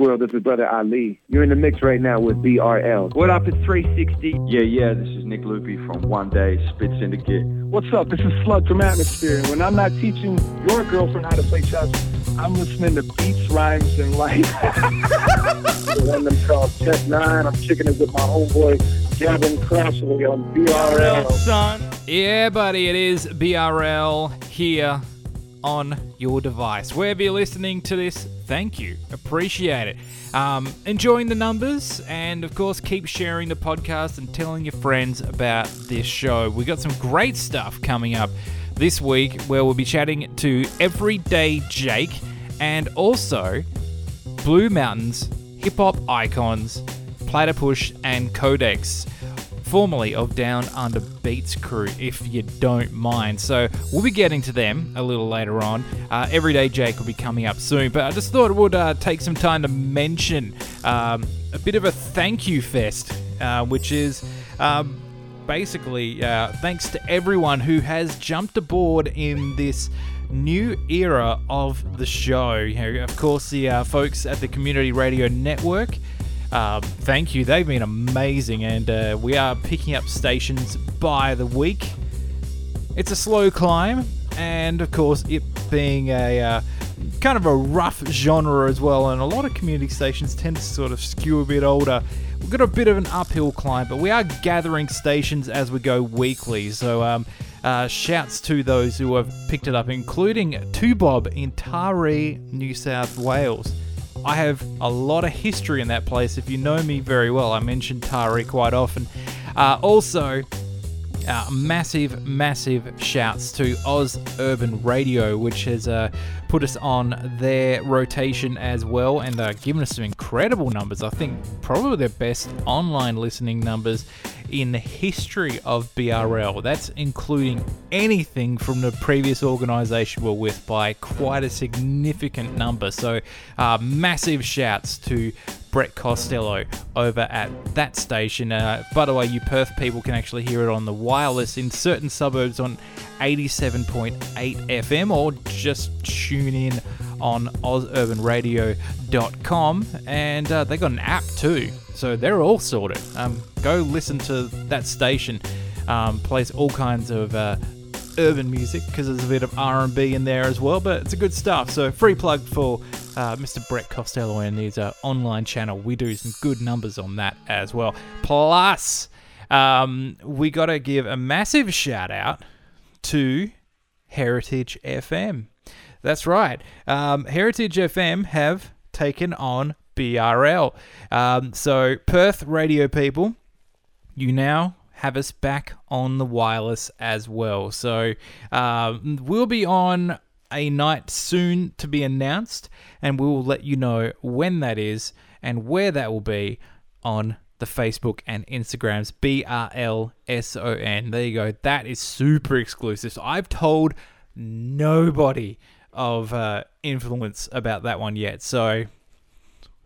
World. This is Brother Ali. You're in the mix right now with BRL. What up? It's 360. Yeah, yeah, this is Nick Lupi from One Day Spit Syndicate. What's up? This is Slug from Atmosphere. And when I'm not teaching your girlfriend how to play chess, I'm listening to beats, rhymes, and life. the one them called Tech Nine. I'm kicking it with my homeboy Gavin Crossley on BRL. son. Yeah, buddy, it is BRL here on your device. Wherever you're listening to this, thank you. Appreciate it. Um, enjoying the numbers, and of course, keep sharing the podcast and telling your friends about this show. We've got some great stuff coming up this week where we'll be chatting to Everyday Jake and also Blue Mountains, hip hop icons, Platypush, and Codex formerly of Down Under Beats crew, if you don't mind. So we'll be getting to them a little later on. Uh, Everyday Jake will be coming up soon, but I just thought it would uh, take some time to mention um, a bit of a thank you fest, uh, which is. Um, basically, uh, thanks to everyone who has jumped aboard in this new era of the show. You know, of course, the uh, folks at the Community Radio Network. Um, thank you. They've been amazing, and uh, we are picking up stations by the week. It's a slow climb, and of course, it being a uh, kind of a rough genre as well, and a lot of community stations tend to sort of skew a bit older. We've got a bit of an uphill climb, but we are gathering stations as we go weekly. So, um, uh, shouts to those who have picked it up, including to Bob in Taree, New South Wales. I have a lot of history in that place. If you know me very well, I mention Taree quite often. Uh, also, uh, massive, massive shouts to Oz Urban Radio, which has uh, put us on their rotation as well and uh, given us some incredible numbers. I think probably their best online listening numbers in the history of BRL. That's including anything from the previous organization we're with by quite a significant number. So, uh, massive shouts to Brett Costello over at that station. Uh, by the way, you Perth people can actually hear it on the wireless in certain suburbs on 87.8 FM or just tune in on ozurbanradio.com and uh, they got an app too so they're all sorted. Um, go listen to that station. Um, plays all kinds of uh, urban music because there's a bit of r&b in there as well but it's a good stuff. So free plug for uh, mr brett costello and his uh, online channel we do some good numbers on that as well plus um, we got to give a massive shout out to heritage fm that's right. Um, Heritage FM have taken on BRL. Um, so, Perth radio people, you now have us back on the wireless as well. So, um, we'll be on a night soon to be announced, and we will let you know when that is and where that will be on the Facebook and Instagrams. B R L S O N. There you go. That is super exclusive. So I've told nobody of uh, influence about that one yet. So,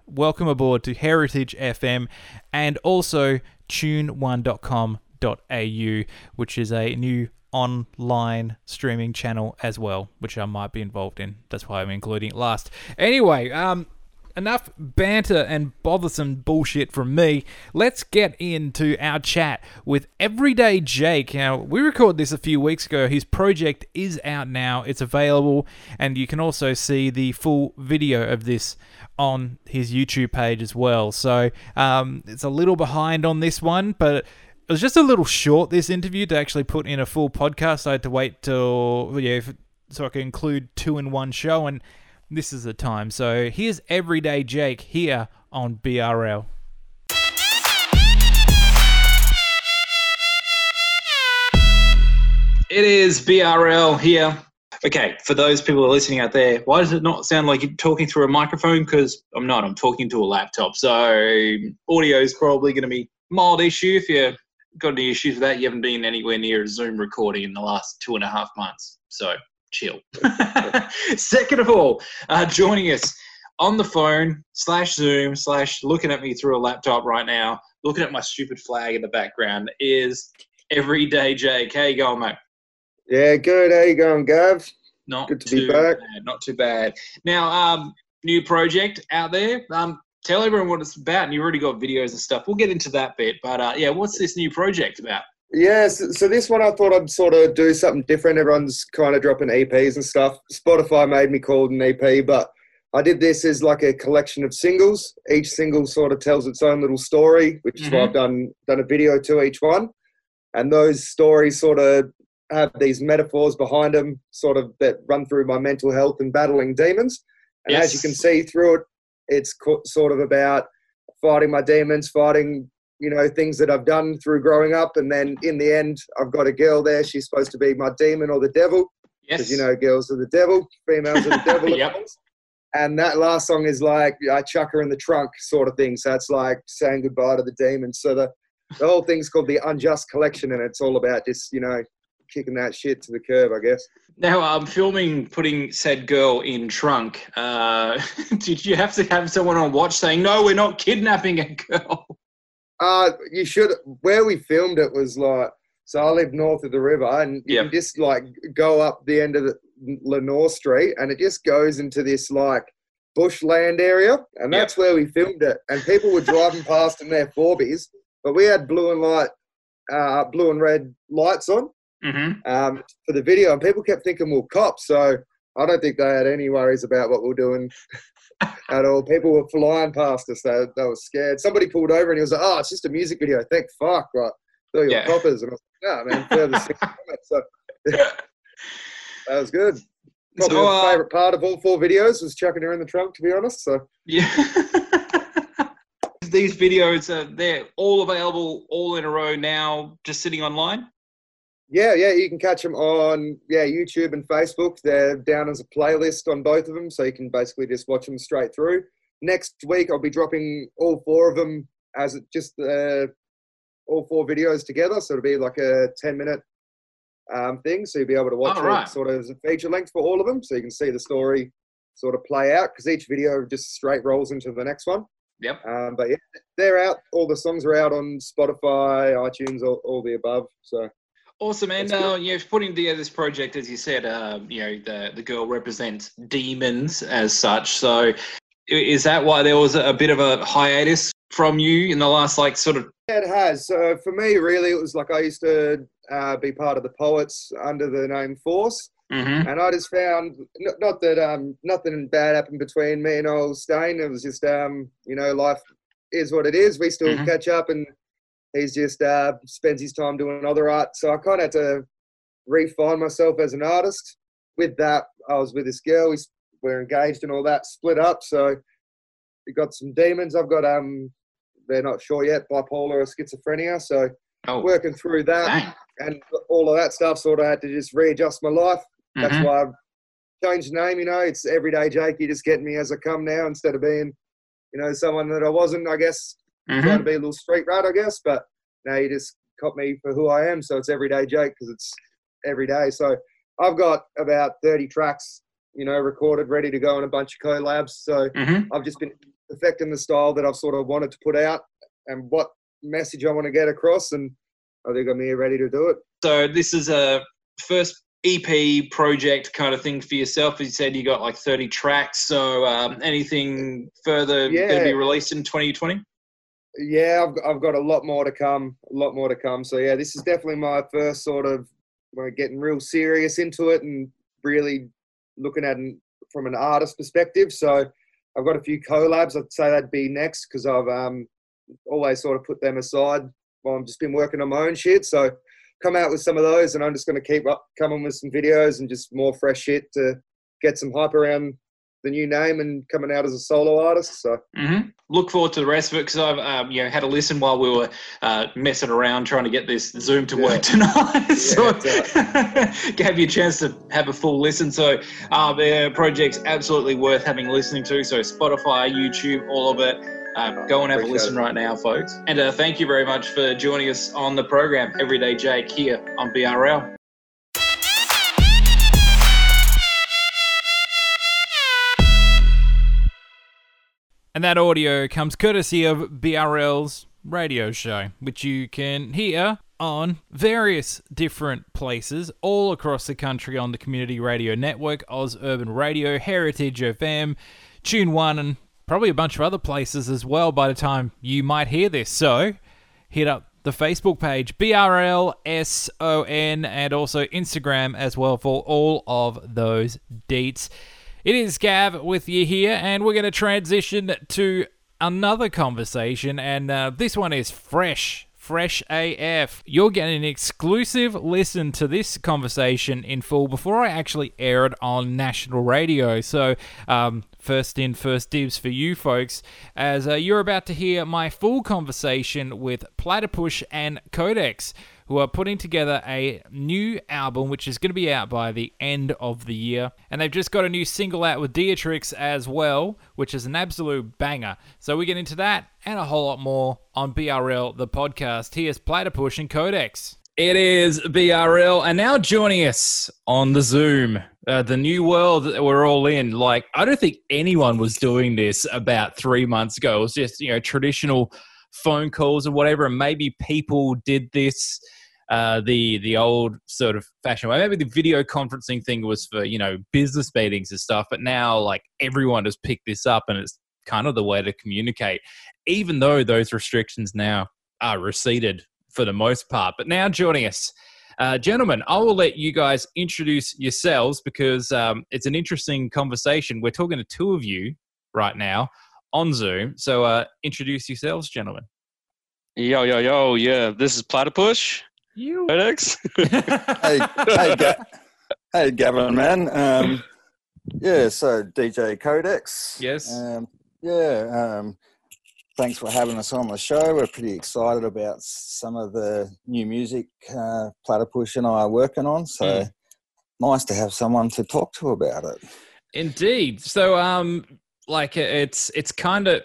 welcome aboard to Heritage FM and also tune1.com.au, which is a new online streaming channel as well, which I might be involved in. That's why I'm including it last. Anyway, um, enough banter and bothersome bullshit from me. Let's get into our chat with Everyday Jake. Now, we recorded this a few weeks ago. His project is out now, it's available, and you can also see the full video of this on his YouTube page as well. So, um, it's a little behind on this one, but it was just a little short this interview to actually put in a full podcast. I had to wait till yeah, so I could include two in one show and this is the time. So here's Everyday Jake here on BRL. It is BRL here. Okay, for those people listening out there, why does it not sound like you're talking through a microphone? Because I'm not, I'm talking to a laptop. So audio is probably going to be mild issue. If you've got any issues with that, you haven't been anywhere near a Zoom recording in the last two and a half months. So chill. Second of all, uh, joining us on the phone slash Zoom slash looking at me through a laptop right now, looking at my stupid flag in the background is Everyday Jake. How you going, mate? Yeah, good. How you going, Gav? Not Good to too be back. Bad, not too bad. Now, um, new project out there. Um, tell everyone what it's about. And you've already got videos and stuff. We'll get into that bit. But uh, yeah, what's this new project about? Yeah, so, so this one I thought I'd sort of do something different. Everyone's kind of dropping EPs and stuff. Spotify made me call it an EP, but I did this as like a collection of singles. Each single sort of tells its own little story, which is why Mhm. I've done done a video to each one. And those stories sort of have these metaphors behind them, sort of that run through my mental health and battling demons. And as you can see through it, it's co- sort of about fighting my demons, fighting you know things that I've done through growing up, and then in the end, I've got a girl there. She's supposed to be my demon or the devil, Yes. because you know girls are the devil, females are the devil. Yep. And that last song is like I chuck her in the trunk, sort of thing. So it's like saying goodbye to the demon. So the the whole thing's called the Unjust Collection, and it's all about just you know kicking that shit to the curb, I guess. Now, I'm filming putting said girl in trunk. Uh, did you have to have someone on watch saying, no, we're not kidnapping a girl? Uh, you should. Where we filmed it was like, so I live north of the river, and you Yep. can just like go up the end of the Lenore Street, and it just goes into this like bushland area, and Yep. that's where we filmed it. And people were driving past in their Forbies, but we had blue and light, uh, blue and red lights on Mm-hmm. um, for the video, and people kept thinking we're cops. So I don't think they had any worries about what we're doing at all. People were flying past us; they, they were scared. Somebody pulled over, and he was like, "Oh, it's just a music video. Thank fuck!" Right? Thought you were Yeah. coppers, and I was like, "No, man, further six comments." So that was good. Probably So, my uh, favorite part of all four videos was chucking her in the trunk. To be honest, so Yeah. These videos, are they're all available all in a row now, just sitting online. Yeah, yeah, you can catch them on yeah YouTube and Facebook. They're down as a playlist on both of them, so you can basically just watch them straight through. Next week, I'll be dropping all four of them as it- just uh, all four videos together. So it'll be like a ten minute um, thing, so you'll be able to watch Oh, it sort of as a feature length for all of them, so you can see the story sort of play out because each video just straight rolls into the next one. Yep. Um, but yeah, they're out. All the songs are out on Spotify, iTunes, all, all the above. So Awesome, and uh, you know, putting together this project, as you said, uh, you know, the the girl represents demons as such. So, is that why there was a bit of a hiatus from you in the last, like, sort of? Yeah, it has. So for me, really, it was like I used to uh, be part of the Poets under the name Force, Mhm. and I just found not, not that um, nothing bad happened between me and old Stain. It was just um, you know, life is what it is. We still Mhm. catch up, and he's just uh, spends his time doing other art. So I kind of had to refine myself as an artist. With that, I was with this girl. We we're engaged and all that. Split up, so we got some demons. I've got um, they're not sure yet, bipolar or schizophrenia. So Oh, working through that and all of that stuff, sort of had to just readjust my life. That's Mhm. why I've changed the name. You know, it's everyday Jake. You just getting me as I come now instead of being, you know, someone that I wasn't. I guess Mhm. trying to be a little street rat. I guess, but now you just caught me for who I am. So it's everyday Jake because it's every day. So I've got about thirty tracks, you know, recorded, ready to go in a bunch of collabs. So Mhm. I've just been perfecting the style that I've sort of wanted to put out and what message I want to get across. And I think I'm here ready to do it. So this is a first EP project kind of thing for yourself. As you said, you got like 30 tracks. So um, anything further going to be released in 2020? Yeah, I've, I've got a lot more to come, a lot more to come. So yeah, this is definitely my first sort of like, getting real serious into it and really looking at it from an artist perspective. So I've got a few collabs. I'd say that'd be next because I've um, always sort of put them aside while I've just been working on my own shit. So come out with some of those, and I'm just going to keep up coming with some videos and just more fresh shit to get some hype around the new name and coming out as a solo artist. So hmm Look forward to the rest of it because I've um, you know had a listen while we were uh, messing around trying to get this Zoom to Yeah. work tonight. so it's gave you a chance to have a full listen. So uh, the project's absolutely worth having listening to. So Spotify, YouTube, all of it. Uh, go and have a listen it. right now, folks. And uh, thank you very much for joining us on the program, Everyday Jake, here on BRL. And that audio comes courtesy of BRL's radio show, which you can hear on various different places all across the country on the Community Radio Network, Oz Urban Radio, Heritage FM, Tune One, and probably a bunch of other places as well by the time you might hear this. So hit up the Facebook page, BRLSON, and also Instagram as well for all of those deets. It is Gav with you here, and we're going to transition to another conversation, and uh, this one is fresh. Fresh AF. You're getting an exclusive listen to this conversation in full before I actually air it on national radio. So, um, first in, first dibs for you folks, as uh, you're about to hear my full conversation with Platypush and Codex who are putting together a new album which is going to be out by the end of the year. And they've just got a new single out with Dialectrix as well, which is an absolute banger. So we get into that and a whole lot more on BRL, the podcast. Here's Platypush and Codex. It is BRL, and now joining us on the Zoom, uh, the new world that we're all in. Like, I don't think anyone was doing this about three months ago. It was just, you know, traditional phone calls or whatever, and maybe people did this uh, the the old sort of fashion way. Maybe the video conferencing thing was for you know business meetings and stuff, but now like everyone has picked this up, and it's kind of the way to communicate. Even though those restrictions now are receded for the most part, but now joining us. Uh, gentlemen, I will let you guys introduce yourselves because um, it's an interesting conversation. We're talking to two of you right now on Zoom. So uh, introduce yourselves, gentlemen. Yo, yo, yo, yeah. This is Platypush. You. FedEx. hey, hey, Ga- hey, Gavin, man. Um, yeah, so DJ Codex. Yes. Um, yeah. Um, thanks for having us on the show. We're pretty excited about some of the new music uh, Platypush and I are working on. So Mm. nice to have someone to talk to about it. Indeed. So, um, like it's it's kind of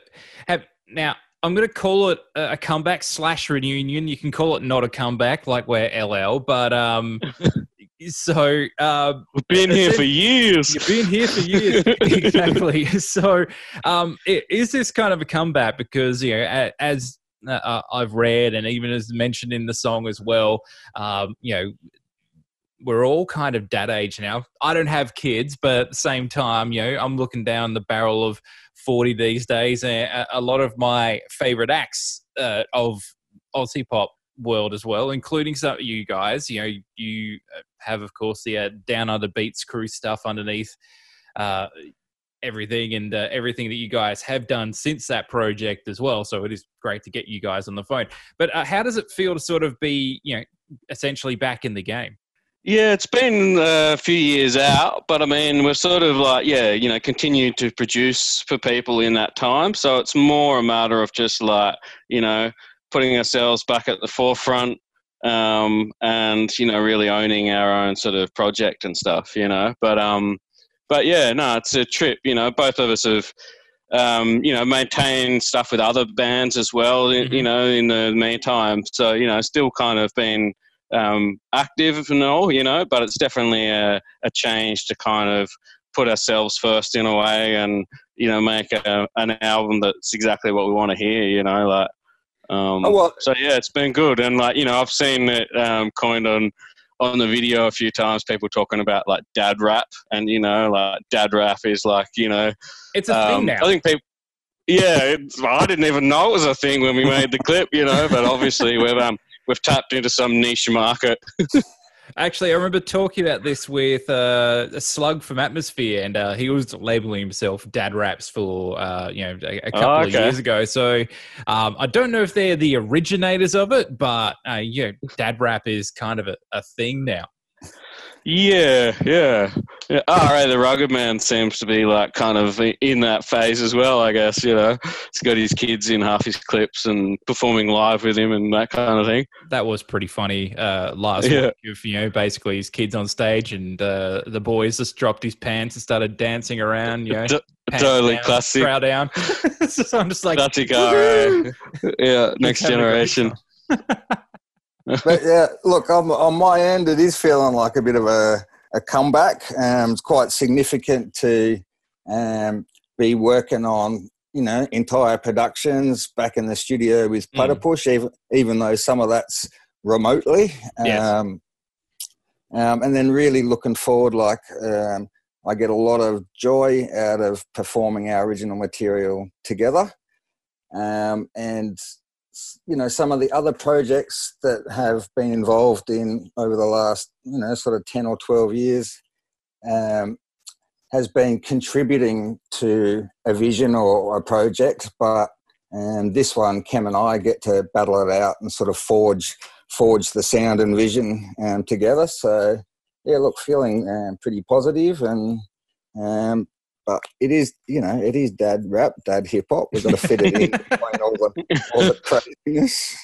have now. I'm going to call it a comeback slash reunion. You can call it not a comeback, like we're LL, but um, so um, We've been here for years. You've been here for years, exactly. So, um, i- is this kind of a comeback? Because you know, as uh, I've read, and even as mentioned in the song as well, um, you know, we're all kind of dad age now. I don't have kids, but at the same time, you know, I'm looking down the barrel of 40 these days, and a, a lot of my favorite acts uh, of Aussie pop world as well, including some of you guys. You know, you uh, have, of course, the uh, Down Under Beats crew stuff underneath uh, everything and uh, everything that you guys have done since that project as well. So it is great to get you guys on the phone. But uh, how does it feel to sort of be, you know, essentially back in the game? Yeah, it's been a few years out, but I mean, we're sort of like, yeah, you know, continued to produce for people in that time. So it's more a matter of just like, you know, putting ourselves back at the forefront um, and, you know, really owning our own sort of project and stuff, you know. But, um, but yeah, no, it's a trip, you know, both of us have. Um, you know, maintained stuff with other bands as well. You Mhm. know, in the meantime, so you know, still kind of been um, active and all, you know, but it's definitely a, a change to kind of put ourselves first in a way and, you know, make a, an album that's exactly what we want to hear, you know, like, um, Oh, well, so yeah, it's been good. And like, you know, I've seen it um, coined on, on the video a few times, people talking about like dad rap and, you know, like dad rap is like, you know, It's a thing um, now. I think people. Yeah, it's, I didn't even know it was a thing when we made the clip, you know. But obviously, we've um, we've tapped into some niche market. Actually, I remember talking about this with uh, a slug from Atmosphere, and uh, he was labeling himself Dad Raps for uh, you know a, a couple Oh, of years ago. So um, I don't know if they're the originators of it, but uh, yeah, Dad Rap is kind of a, a thing now. Yeah, yeah, yeah. RA the Rugged Man seems to be like kind of in that phase as well. I guess you know he's got his kids in half his clips and performing live with him and that kind of thing. That was pretty funny uh, last Yeah. week. Of, you know, basically his kids on stage, and uh, the boys just dropped his pants and started dancing around. You know, pants totally down, classic. brow down. so I'm just like, Classic! RA. Yeah, next having a great generation. but yeah, look, on, on my end, it is feeling like a bit of a, a comeback. Um, it's quite significant to um, be working on, you know, entire productions back in the studio with Mm. Platypush, even, even though some of that's remotely. Yes. Um, um, and then really looking forward, like um, I get a lot of joy out of performing our original material together. Um, and you know some of the other projects that have been involved in over the last you know sort of 10 or 12 years um, has been contributing to a vision or a project but um, this one cam and i get to battle it out and sort of forge forge the sound and vision um, together. So yeah look feeling um, pretty positive and um, but it is, you know, it is dad rap, dad hip hop. We've got to fit it in all the, all the craziness.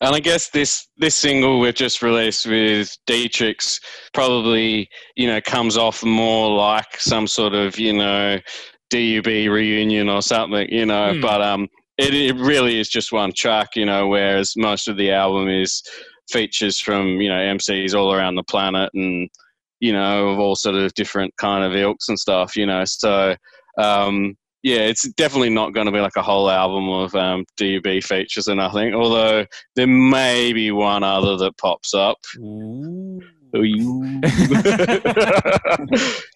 And I guess this this single we've just released with Dialectrix probably you know comes off more like some sort of you know DUB reunion or something, you know. Hmm. But um, it, it really is just one track, you know. Whereas most of the album is features from you know MCs all around the planet and you know of all sort of different kind of ilks and stuff, you know. So um, yeah, it's definitely not going to be like a whole album of um, DUB features or nothing. Although there may be one other that pops up.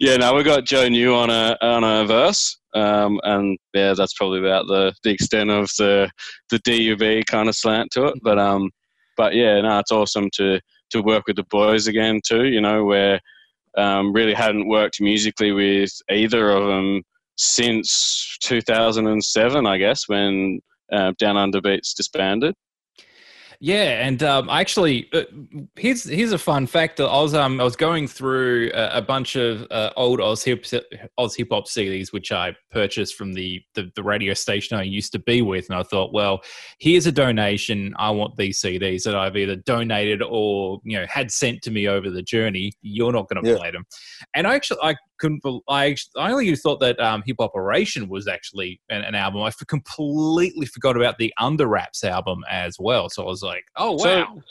yeah, no, we've got Joe New on a on a verse, um, and yeah, that's probably about the, the extent of the the DUB kind of slant to it. But um, but yeah, no, it's awesome to to work with the boys again too. You know, where um, really hadn't worked musically with either of them since 2007, I guess, when uh, Down Under Beats disbanded. Yeah, and um, actually, uh, here's here's a fun fact. I was um I was going through a, a bunch of uh, old Oz hip Oz hip hop CDs, which I purchased from the, the the radio station I used to be with, and I thought, well, here's a donation. I want these CDs that I've either donated or you know had sent to me over the journey. You're not going to Yeah. play them, and I actually I couldn't. bel- I I only thought that um, Hip Operation was actually an, an album. I f- completely forgot about the Under Wraps album as well. So I was like, oh So- wow.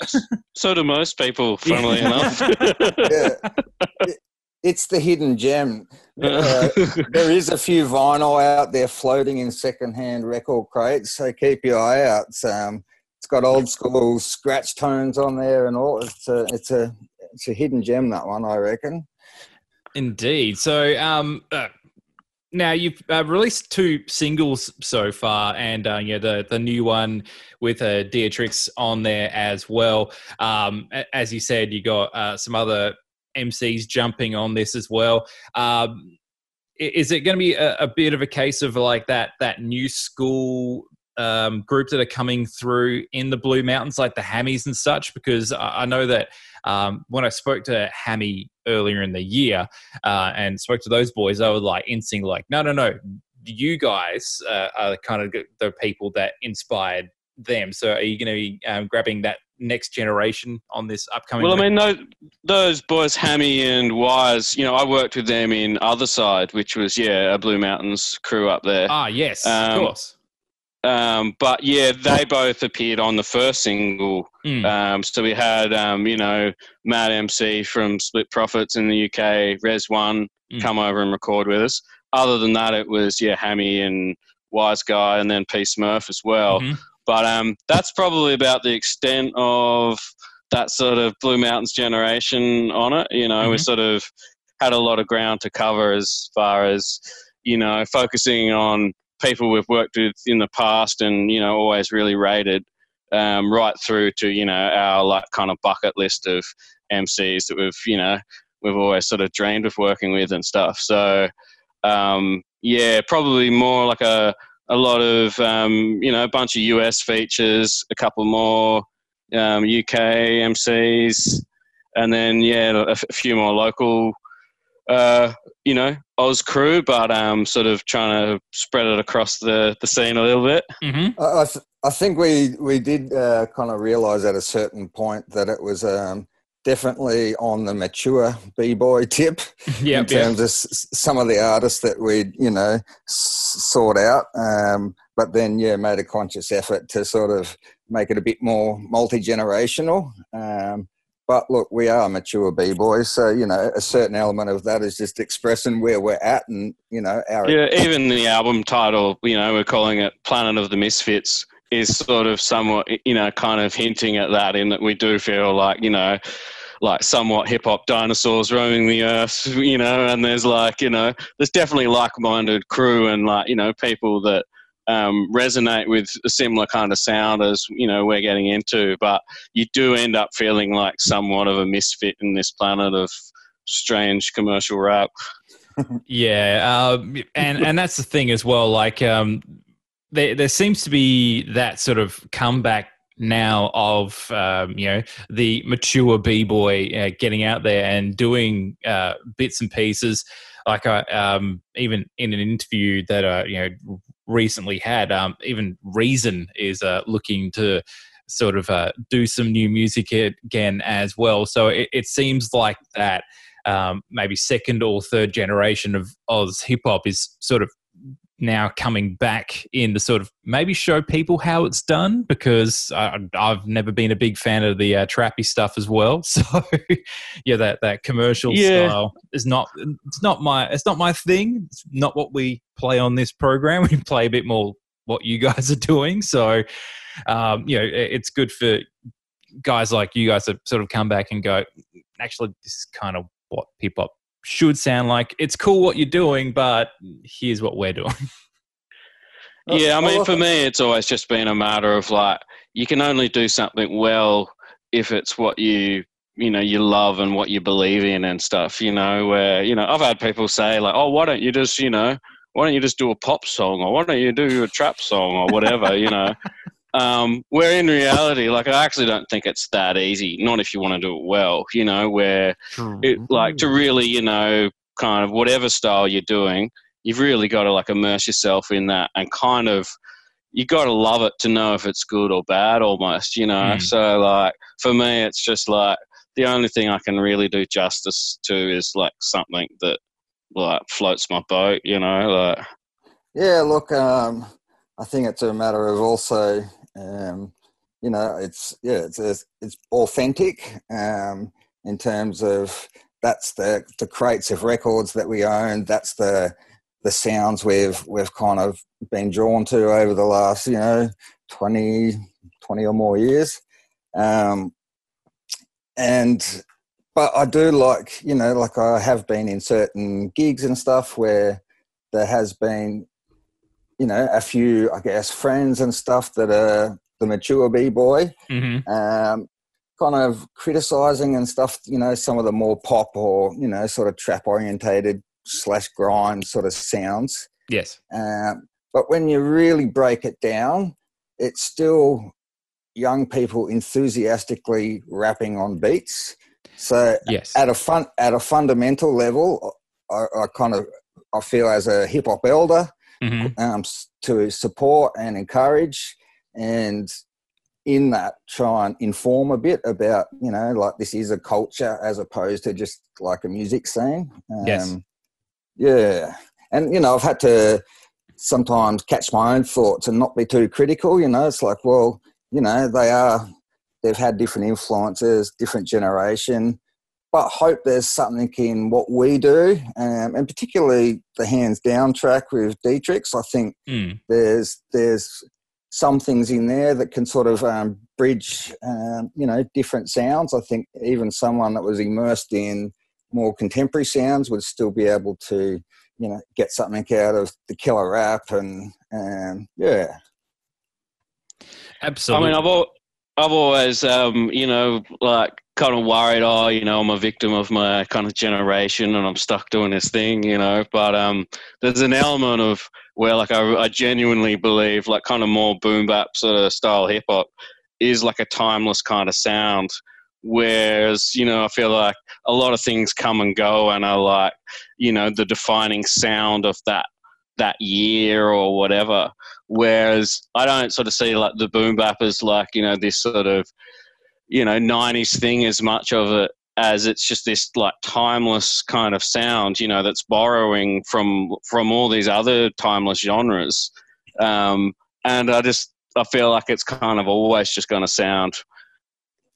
So do most people, funnily enough. Yeah. It- it's the hidden gem. Uh, there is a few vinyl out there floating in secondhand record crates, so keep your eye out. It's, um, it's got old school scratch tones on there and all. It's a, it's a, it's a hidden gem. That one, I reckon. Indeed. So, um, uh, now you've uh, released two singles so far, and uh, yeah, the the new one with uh, Dialectrix on there as well. Um, as you said, you got uh, some other MCs jumping on this as well. Um, is it going to be a, a bit of a case of like that that new school um, group that are coming through in the Blue Mountains, like the Hammies and such? Because I, I know that um, when I spoke to Hammy earlier in the year uh, and spoke to those boys, they were like instinct, like, no, no, no, you guys uh, are kind of the people that inspired them. So are you going to be um, grabbing that next generation on this upcoming? Well, I mean, those, those boys, Hammy and Wise, you know, I worked with them in Other Side, which was, yeah, a Blue Mountains crew up there. ah, yes, um, of course. Um, but yeah, they both appeared on the first single. Mm. Um, so we had, um, you know, Matt MC from Split Prophets in the UK, Res One, Mm. come over and record with us. Other than that, it was yeah, Hammy and Wise Guy, and then P Smurf as well. Mhm. But um, that's probably about the extent of that sort of Blue Mountains generation on it. You know, we Mhm. sort of had a lot of ground to cover as far as you know, focusing on people we've worked with in the past and you know always really rated um, right through to you know our like kind of bucket list of MCs that we've you know we've always sort of dreamed of working with and stuff. So um, yeah, probably more like a a lot of um, you know a bunch of US features, a couple more um, UK MCs, and then yeah a, f- a few more local. Uh, you know, Oz crew, but um, sort of trying to spread it across the, the scene a little bit. Mhm. I, I, th- I think we we did uh, kind of realise at a certain point that it was um, definitely on the mature b boy tip in Yep, yep. terms of s- some of the artists that we'd you know s- sought out. Um, but then yeah, made a conscious effort to sort of make it a bit more multi generational. Um, but look, we are mature b boys, so you know a certain element of that is just expressing where we're at, and you know our Yeah, even the album title, you know, we're calling it Planet of the Misfits, is sort of somewhat, you know, kind of hinting at that in that we do feel like, you know, like somewhat hip hop dinosaurs roaming the earth, you know, and there's like, you know, there's definitely like minded crew and like, you know, people that um, resonate with a similar kind of sound as, you know, we're getting into. But you do end up feeling like somewhat of a misfit in this planet of strange commercial rap. yeah, um, and and that's the thing as well. Like, um, there there seems to be that sort of comeback now of um, you know the mature b boy uh, getting out there and doing uh, bits and pieces. Like I um, even in an interview that I you know recently had, um, even Reason is uh, looking to sort of uh, do some new music again as well. So it, it seems like that um, maybe second or third generation of Oz hip hop is sort of now coming back in to sort of maybe show people how it's done because I, have never been a big fan of the uh, trappy stuff as well. So yeah, that that commercial yeah. style is not it's not my it's not my thing. It's not what we play on this program. We play a bit more what you guys are doing. So um, you know, it's good for guys like you guys to sort of come back and go. Actually, this is kind of what hip hop should sound like it's cool what you're doing, but here's what we're doing. yeah, I mean, for me, it's always just been a matter of like, you can only do something well if it's what you you know you love and what you believe in and stuff you know where you know i've had people say like oh why don't you just you know why don't you just do a pop song or why don't you do a trap song or whatever you know um, where in reality, like I actually don't think it's that easy. Not if you want to do it well, you know. Where it, like to really, you know, kind of whatever style you're doing, you've really got to like immerse yourself in that and kind of you got to love it to know if it's good or bad almost you know mm. so like for me it's just like the only thing i can really do justice to is like something that like floats my boat you know like yeah look um i think it's a matter of also um, you know, it's yeah, it's it's, it's authentic um, in terms of that's the the crates of records that we own. That's the the sounds we've we've kind of been drawn to over the last you know 20, 20 or more years. Um, and but I do like you know like I have been in certain gigs and stuff where there has been you know, a few, I guess, friends and stuff that are the mature b boy, mm-hmm. um, kind of criticizing and stuff. You know, some of the more pop or you know, sort of trap orientated slash grind sort of sounds. Yes. Um, but when you really break it down, it's still young people enthusiastically rapping on beats. So yes. at a fun at a fundamental level, I, I kind of I feel as a hip hop elder, mm-hmm. um, to support and encourage, and in that try and inform a bit about you know like this is a culture as opposed to just like a music scene. Um, yes. Yeah, and you know I've had to sometimes catch my own thoughts and not be too critical. You know, it's like well, you know they are they've had different influences, different generation but hope there's something in what we do, um, and particularly the hands down track with Dialectrix. I think mm. there's there's some things in there that can sort of um, bridge, um, you know, different sounds. I think even someone that was immersed in more contemporary sounds would still be able to, you know, get something out of the killer rap and, um, yeah. Absolutely. I mean, I've, I've always, um, you know, like kind of worried, oh, you know, I'm a victim of my kind of generation and I'm stuck doing this thing, you know. But um, there's an element of where, like, I, I genuinely believe, like, kind of more boom bap sort of style hip hop is like a timeless kind of sound. Whereas, you know, I feel like a lot of things come and go and are like, you know, the defining sound of that that year or whatever. Whereas I don't sort of see like the boom bap as like, you know, this sort of you know 90s thing as much of it as it's just this like timeless kind of sound you know that's borrowing from from all these other timeless genres um, and i just i feel like it's kind of always just going to sound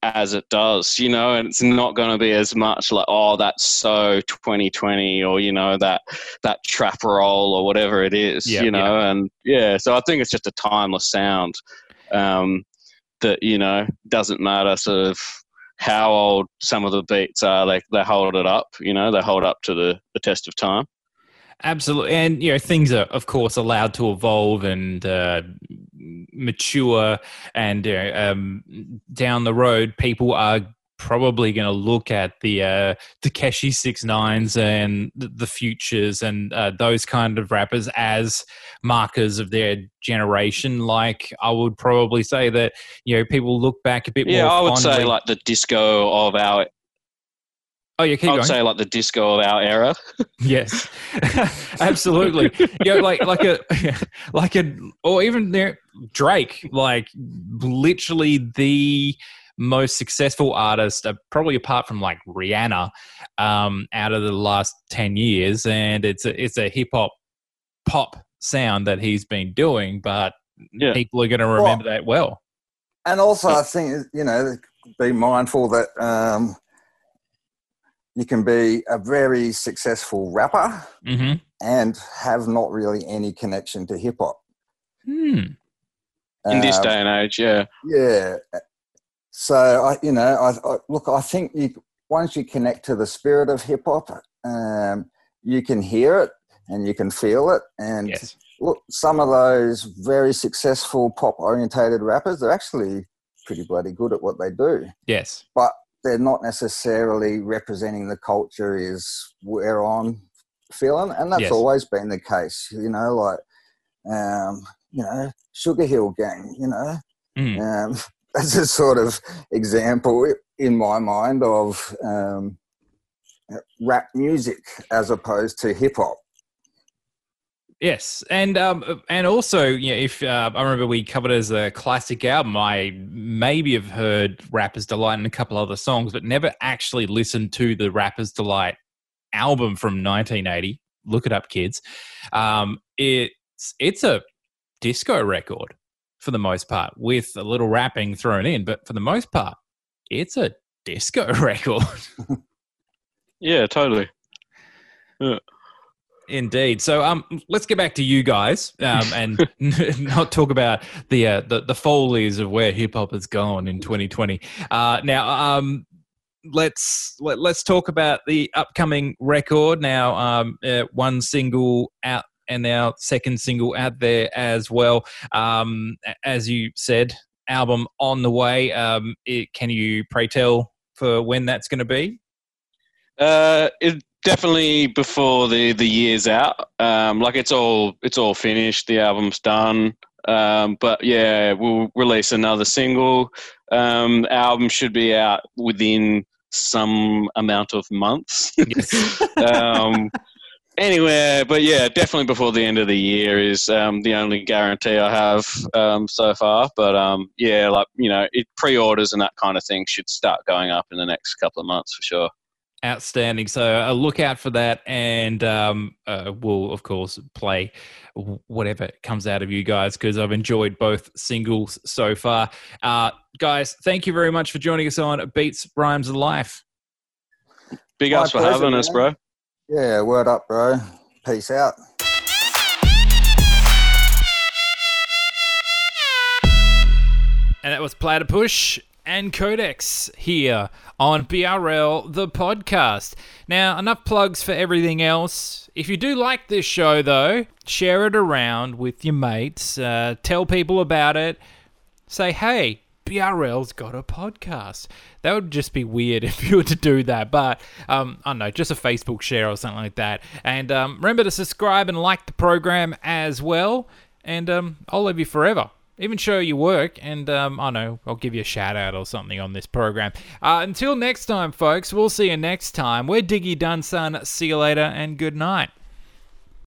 as it does you know and it's not going to be as much like oh that's so 2020 or you know that that trap roll or whatever it is yeah, you know yeah. and yeah so i think it's just a timeless sound um, that you know doesn't matter sort of how old some of the beats are. They they hold it up. You know, they hold up to the the test of time. Absolutely, and you know things are of course allowed to evolve and uh, mature, and um, down the road, people are probably going to look at the uh, Tekashi Six Nines and the Futures and uh, those kind of rappers as markers of their generation. Like I would probably say that you know people look back a bit more. Yeah. I would say like the disco of our. Oh, yeah, keep I would going. say like the disco of our era. Yes, absolutely. yeah, like like a like a or even there Drake, like literally the most successful artist, uh, probably apart from like Rihanna, um, out of the last ten years, and it's a it's a hip hop pop sound that he's been doing, but Yeah. people are going to remember that well. And also, I think you know, be mindful that um, you can be a very successful rapper Mm-hmm. and have not really any connection to hip hop. Hmm. In this Um, day and age, yeah. Yeah. So I, you know, I, I look. I think you once you connect to the spirit of hip hop, um, you can hear it and you can feel it. And Yes. look, some of those very successful pop orientated rappers, they're actually pretty bloody good at what they do. Yes. But they're not necessarily representing the culture is where I'm feeling, and that's Yes. always been the case. You know, like um, you know, Sugar Hill Gang. You know, Mm. um, that's a sort of example in my mind of um, rap music as opposed to hip hop. Yes, and um, and also, yeah, if uh, I remember we covered as a classic album, I maybe have heard Rapper's Delight and a couple other songs, but never actually listened to the Rapper's Delight album from 1980. Look it up, kids. Um, it's it's a disco record for the most part, with a little rapping thrown in, but for the most part, it's a disco record. Yeah, totally. Indeed. So, um, let's get back to you guys, um, and not talk about the uh, the the follies of where hip hop has gone in 2020. Uh, now, um, let's let, let's talk about the upcoming record. Now, um, uh, one single out and our second single out there as well. Um, as you said, album on the way. Um, it, can you pray tell for when that's going to be? Uh, it definitely before the the year's out. Um, like it's all it's all finished. The album's done. Um, but yeah, we'll release another single. Um, album should be out within some amount of months. Yes. um, anywhere, but yeah, definitely before the end of the year is um, the only guarantee I have um, so far. But um, yeah, like you know, it pre-orders and that kind of thing should start going up in the next couple of months for sure. Outstanding. So uh, look out for that, and um, uh, we'll of course play whatever comes out of you guys because I've enjoyed both singles so far. Uh, guys, thank you very much for joining us on Beats Rhymes of Life. Big My ups for pleasure, having us, bro. Yeah, word up, bro. Peace out. And that was Platypush and Codex here on BRL, the podcast. Now, enough plugs for everything else. If you do like this show, though, share it around with your mates, uh, tell people about it, say, hey, BRL's got a podcast. That would just be weird if you were to do that, but um, I don't know, just a Facebook share or something like that. And um, remember to subscribe and like the program as well, and um, I'll love you forever. Even show your work, and um, I don't know I'll give you a shout out or something on this program. Uh, until next time, folks, we'll see you next time. We're Diggy Dunsun. See you later, and good night.